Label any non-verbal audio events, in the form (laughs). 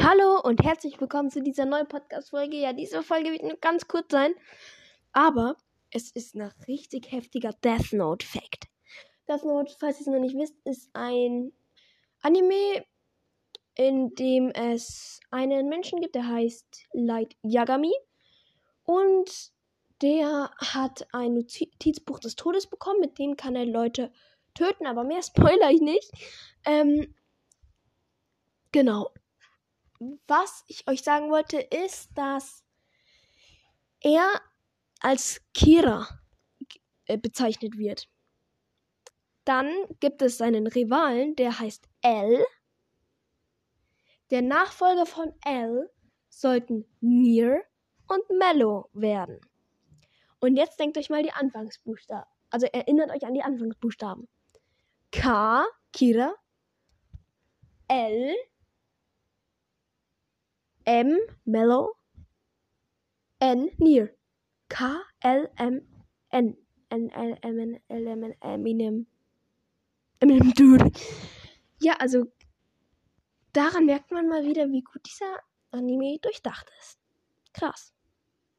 Hallo und herzlich willkommen zu dieser neuen Podcast-Folge. Ja, diese Folge wird nur ganz kurz sein, aber es ist ein richtig heftiger Death Note-Fact. Death Note, falls ihr es noch nicht wisst, ist ein Anime, in dem es einen Menschen gibt, der heißt Light Yagami. Und der hat ein Notizbuch des Todes bekommen, mit dem kann er Leute töten, aber mehr (laughs) spoiler ich nicht. Ähm, genau was ich euch sagen wollte, ist, dass er als Kira äh, bezeichnet wird. Dann gibt es seinen Rivalen, der heißt L. Der Nachfolger von L sollten Nier und Mellow werden. Und jetzt denkt euch mal die Anfangsbuchstaben. Also erinnert euch an die Anfangsbuchstaben. K, Kira. L, M. Mellow. N. Near. K. L. M. N. N. L. M. N. L. M. N. Eminem. Eminem Dude. Ja, also daran merkt man mal wieder, wie gut dieser Anime durchdacht ist. Krass.